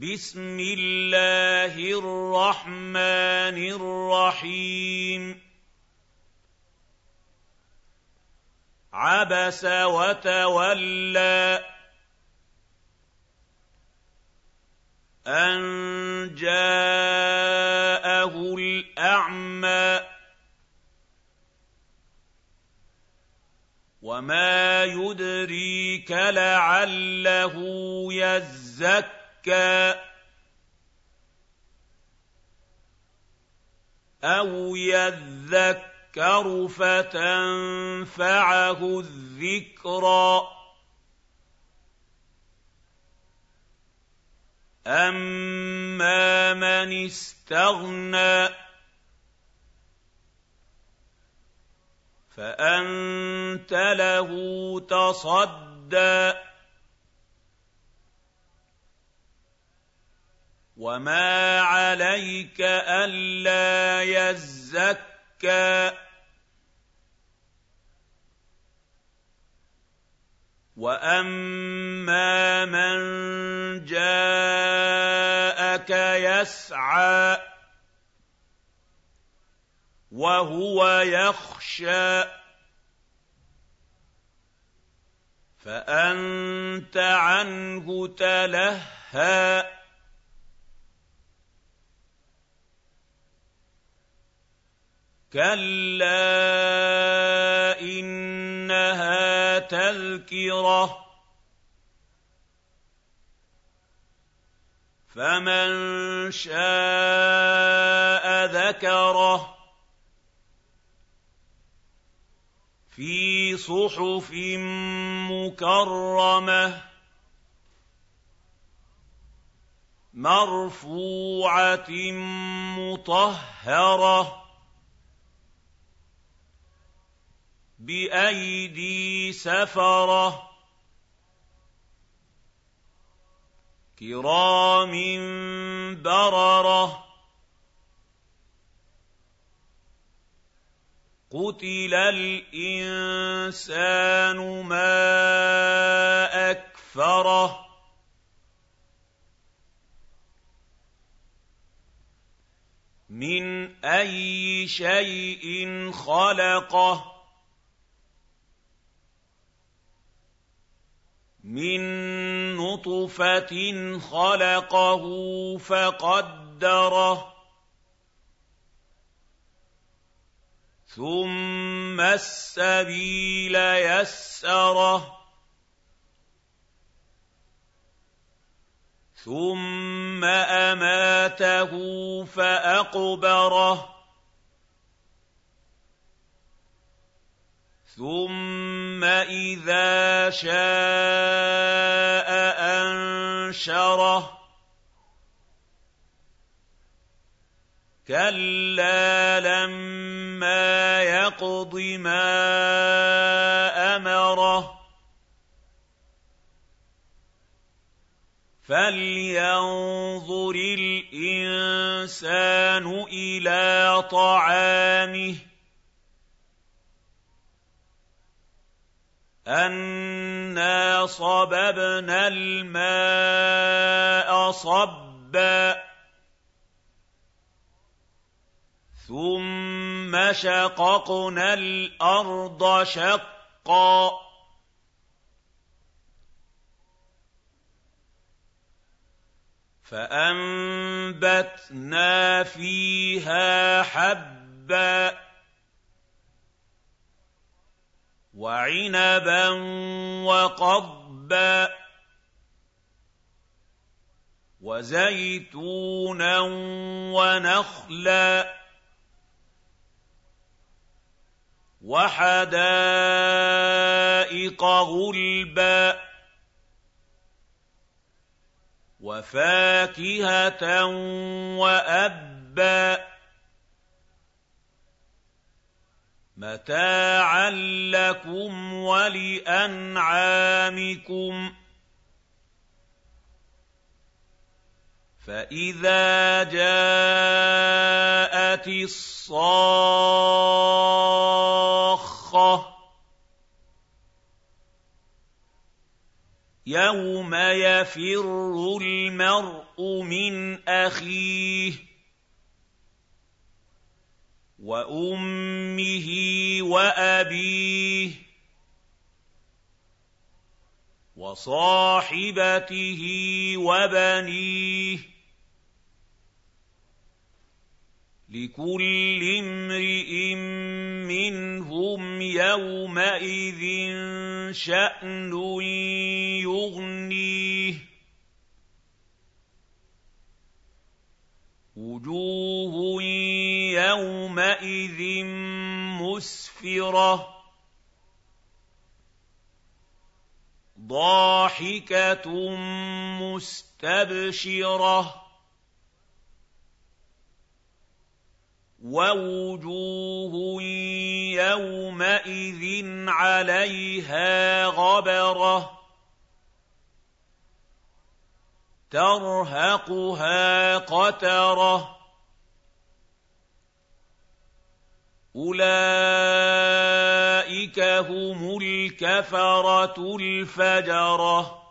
بسم الله الرحمن الرحيم. عبس وتولى أن جاءه الأعمى وما يدريك لعله يزكى أو يذكر فتنفعه الذكرى أما من استغنى فأنت له تصدى وما عليك الا يزكى واما من جاءك يسعى وهو يخشى فانت عنه تلهى كَلَّا إِنَّهَا تَذْكِرَةٌ فَمَن شَاءَ ذَكَرَهُ فِي صُحُفٍ مُّكَرَّمَةٍ مَّرْفُوعَةٍ مُّطَهَّرَةٍ بأيدي سفرة كرام بررة قتل الإنسان ما أكفره من أي شيء خلقه مِن نُّطْفَةٍ خَلَقَهُ فَقَدَّرَهُ ثُمَّ السَّبِيلَ يَسَّرَهُ ثُمَّ أَمَاتَهُ فَأَقْبَرَهُ ثُمَّ إِذَا شَاءَ أَنشَرَهُ. كَلَّا لَمَّا يَقْضِ مَا أَمَرَهُ. فَلْيَنظُرِ الْإِنسَانُ إِلَىٰ طَعَامِهِ. أَنَّا صَبَبْنَا الْمَاءَ صَبًّا ثُمَّ شَقَقْنَا الْأَرْضَ شَقًّا فَأَنبَتْنَا فِيهَا حَبًّا وَعِنَبًا وَقَضْبًا وَزَيْتُونًا وَنَخْلًا وَحَدَائِقَ غُلْبًا وَفَاكِهَةً وَأَبًّا مَّتَاعًا لَّكُمْ وَلِأَنْعَامِكُمْ. فَإِذَا جَاءَتِ الصَّاخَّةُ يَوْمَ يَفِرُّ الْمَرْءُ مِنْ أَخِيهِ وَأُمِّهِ وَأَبِيهِ وَصَاحِبَتِهِ وَبَنِيهِ لِكُلِّ امْرِئٍ مِّنْهُمْ يَوْمَئِذٍ شَأْنٌ يُغْنِيهِ وُجُوهٌ يَوْمَئِذٍ مُّسْفِرَةٌ. ضَاحِكَةٌ مُّسْتَبْشِرَةٌ. وَوُجُوهٌ يَوْمَئِذٍ عَلَيْهَا غَبَرَةٌ. تَرْهَقُهَا قَتَرَةٌ. أُولَٰئِكَ هُمُ الْكَفَرَةُ الْفَجَرَةُ